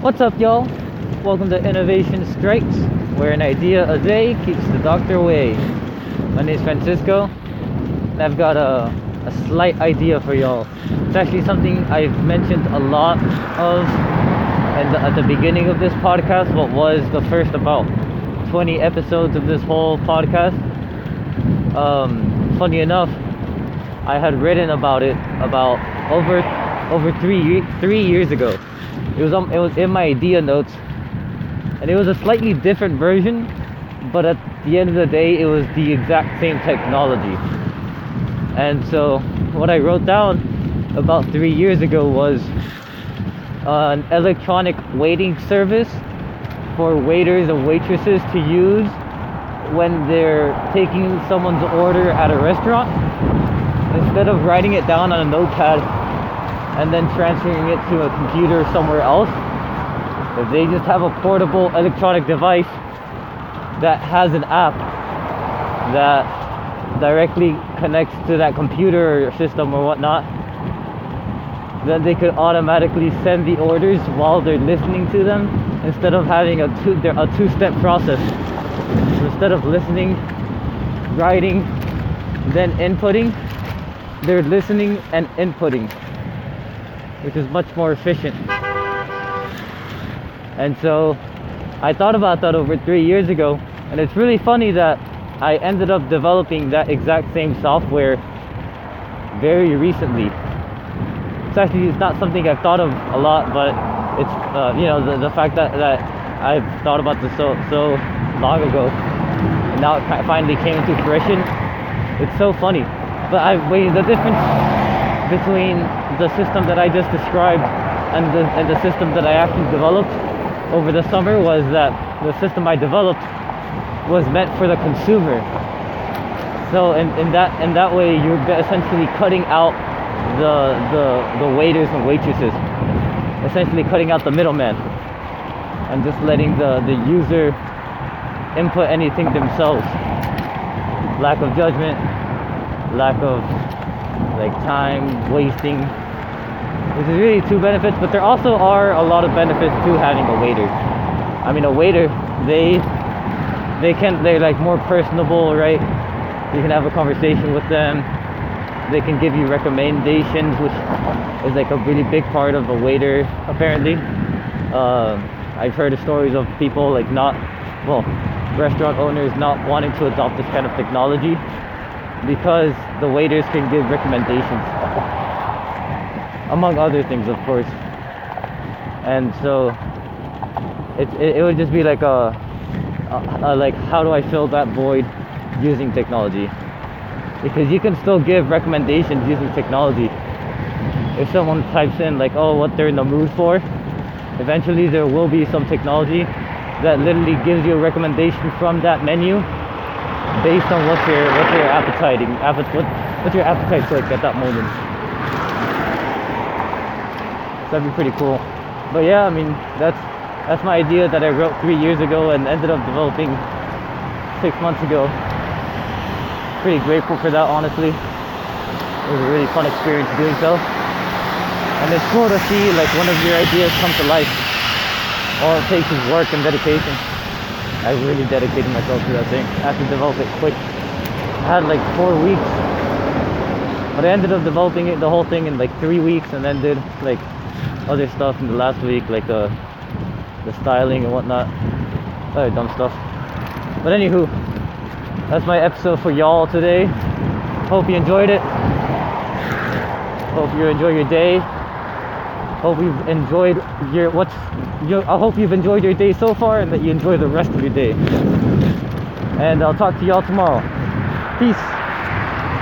What's up, y'all? Welcome to Innovation Strikes, where an idea a day keeps the doctor away. My name is Francisco, and I've got a, a slight idea for y'all. It's actually something I've mentioned a lot of and at the beginning of this podcast, what was the first about 20 episodes of this whole podcast. Um, funny enough, I had written about it about over over three three years ago. It was um, it was in my idea notes, and it was a slightly different version, but at the end of the day, it was the exact same technology. And so, what I wrote down about three years ago was an electronic waiting service for waiters and waitresses to use when they're taking someone's order at a restaurant instead of writing it down on a notepad and then transferring it to a computer somewhere else if they just have a portable electronic device that has an app that directly connects to that computer or system or whatnot then they could automatically send the orders while they're listening to them instead of having a two a two-step process. So instead of listening, writing, then inputting, they're listening and inputting, which is much more efficient. And so I thought about that over three years ago, and it's really funny that I ended up developing that exact same software very recently it's actually it's not something I've thought of a lot, but it's uh, you know the, the fact that, that I've thought about this so so long ago, and now it finally came to fruition. It's so funny, but I wait the difference between the system that I just described and the and the system that I actually developed over the summer was that the system I developed was meant for the consumer. So in, in that in that way you're essentially cutting out the the the waiters and waitresses, essentially cutting out the middleman and just letting the the user input anything themselves. Lack of judgment, lack of like time wasting. This is really two benefits, but there also are a lot of benefits to having a waiter. I mean, a waiter, they they can they're like more personable, right? You can have a conversation with them they can give you recommendations, which is like a really big part of a waiter, apparently. Uh, I've heard of stories of people like not, well, restaurant owners not wanting to adopt this kind of technology because the waiters can give recommendations, among other things, of course. And so it, it, it would just be like a, a, a like how do I fill that void using technology? because you can still give recommendations using technology. If someone types in like, oh, what they're in the mood for, eventually there will be some technology that literally gives you a recommendation from that menu based on what your what your appetiting what what's your appetite's like at that moment. That'd be pretty cool. But yeah, I mean that's that's my idea that I wrote three years ago and ended up developing six months ago pretty grateful for that, honestly. It was a really fun experience doing so. And it's cool to see like one of your ideas come to life. All it takes is work and dedication. I really dedicated myself to that thing. I had to develop it quick. I had like four weeks. But I ended up developing it, the whole thing in like three weeks and then did like other stuff in the last week, like uh, the styling and whatnot. Other dumb stuff. But anywho, that's my episode for y'all today. Hope you enjoyed it. Hope you enjoy your day. Hope you've enjoyed your what's your, I hope you've enjoyed your day so far and that you enjoy the rest of your day. And I'll talk to y'all tomorrow. Peace.